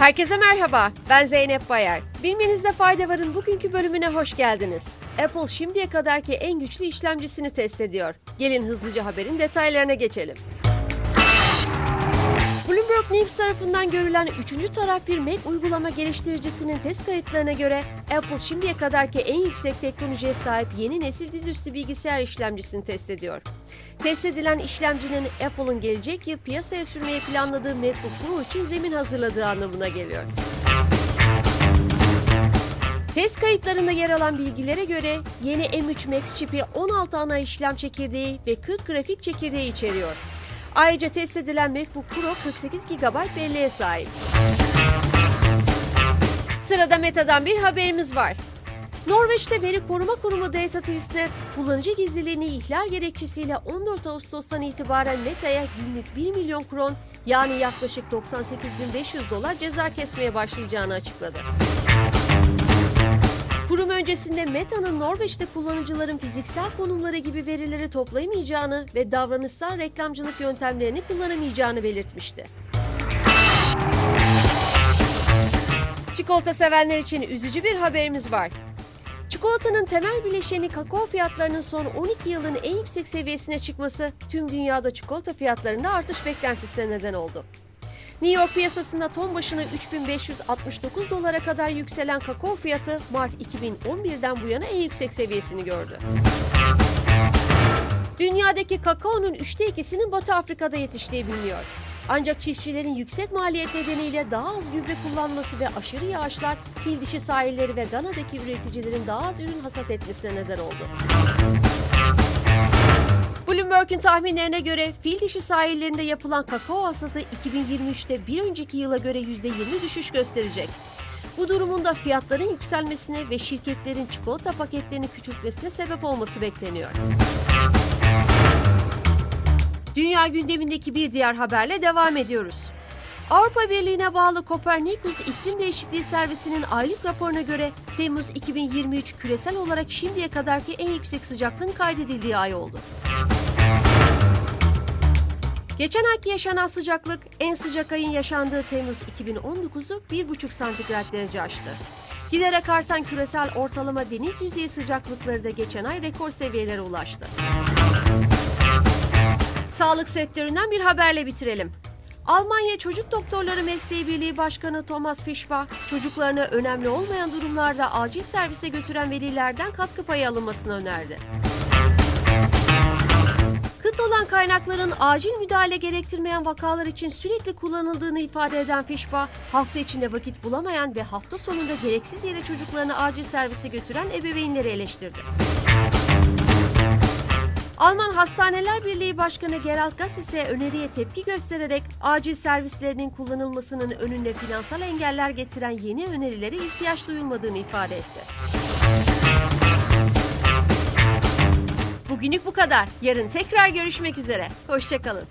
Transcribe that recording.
Herkese merhaba, ben Zeynep Bayar. Bilmenizde fayda varın bugünkü bölümüne hoş geldiniz. Apple şimdiye kadarki en güçlü işlemcisini test ediyor. Gelin hızlıca haberin detaylarına geçelim. Bloomberg News tarafından görülen üçüncü taraf bir Mac uygulama geliştiricisinin test kayıtlarına göre Apple şimdiye kadarki en yüksek teknolojiye sahip yeni nesil dizüstü bilgisayar işlemcisini test ediyor. Test edilen işlemcinin Apple'ın gelecek yıl piyasaya sürmeyi planladığı MacBook Pro için zemin hazırladığı anlamına geliyor. Test kayıtlarında yer alan bilgilere göre yeni M3 Max çipi 16 ana işlem çekirdeği ve 40 grafik çekirdeği içeriyor. Ayrıca test edilen MacBook Pro 48 GB belleğe sahip. Sırada Meta'dan bir haberimiz var. Norveç'te veri koruma kurumu Data Testnet, kullanıcı gizliliğini ihlal gerekçesiyle 14 Ağustos'tan itibaren Meta'ya günlük 1 milyon kron yani yaklaşık 98.500 dolar ceza kesmeye başlayacağını açıkladı. Öncesinde Meta'nın Norveç'te kullanıcıların fiziksel konumları gibi verileri toplayamayacağını ve davranışsal reklamcılık yöntemlerini kullanamayacağını belirtmişti. Çikolata sevenler için üzücü bir haberimiz var. Çikolatanın temel bileşeni kakao fiyatlarının son 12 yılın en yüksek seviyesine çıkması tüm dünyada çikolata fiyatlarında artış beklentisine neden oldu. New York piyasasında ton başına 3569 dolara kadar yükselen kakao fiyatı Mart 2011'den bu yana en yüksek seviyesini gördü. Dünyadaki kakaonun üçte ikisinin Batı Afrika'da yetiştiği biliniyor. Ancak çiftçilerin yüksek maliyet nedeniyle daha az gübre kullanması ve aşırı yağışlar fil dişi sahilleri ve Gana'daki üreticilerin daha az ürün hasat etmesine neden oldu. Bloomberg'un tahminlerine göre fil dişi sahillerinde yapılan kakao hasadı 2023'te bir önceki yıla göre %20 düşüş gösterecek. Bu durumun da fiyatların yükselmesine ve şirketlerin çikolata paketlerini küçültmesine sebep olması bekleniyor. Dünya gündemindeki bir diğer haberle devam ediyoruz. Avrupa Birliği'ne bağlı Kopernikus İklim Değişikliği Servisi'nin aylık raporuna göre Temmuz 2023 küresel olarak şimdiye kadarki en yüksek sıcaklığın kaydedildiği ay oldu. Geçen ayki yaşanan sıcaklık en sıcak ayın yaşandığı Temmuz 2019'u 1,5 santigrat derece aştı. Giderek artan küresel ortalama deniz yüzeyi sıcaklıkları da geçen ay rekor seviyelere ulaştı. Sağlık sektöründen bir haberle bitirelim. Almanya Çocuk Doktorları Mesleği Birliği Başkanı Thomas Fischbach, çocuklarını önemli olmayan durumlarda acil servise götüren velilerden katkı payı alınmasını önerdi. Kaynakların acil müdahale gerektirmeyen vakalar için sürekli kullanıldığını ifade eden Fischbach, hafta içinde vakit bulamayan ve hafta sonunda gereksiz yere çocuklarını acil servise götüren ebeveynleri eleştirdi. Alman Hastaneler Birliği Başkanı Gerald Gass ise öneriye tepki göstererek acil servislerinin kullanılmasının önünde finansal engeller getiren yeni önerilere ihtiyaç duyulmadığını ifade etti. Bugünlük bu kadar. Yarın tekrar görüşmek üzere. Hoşçakalın.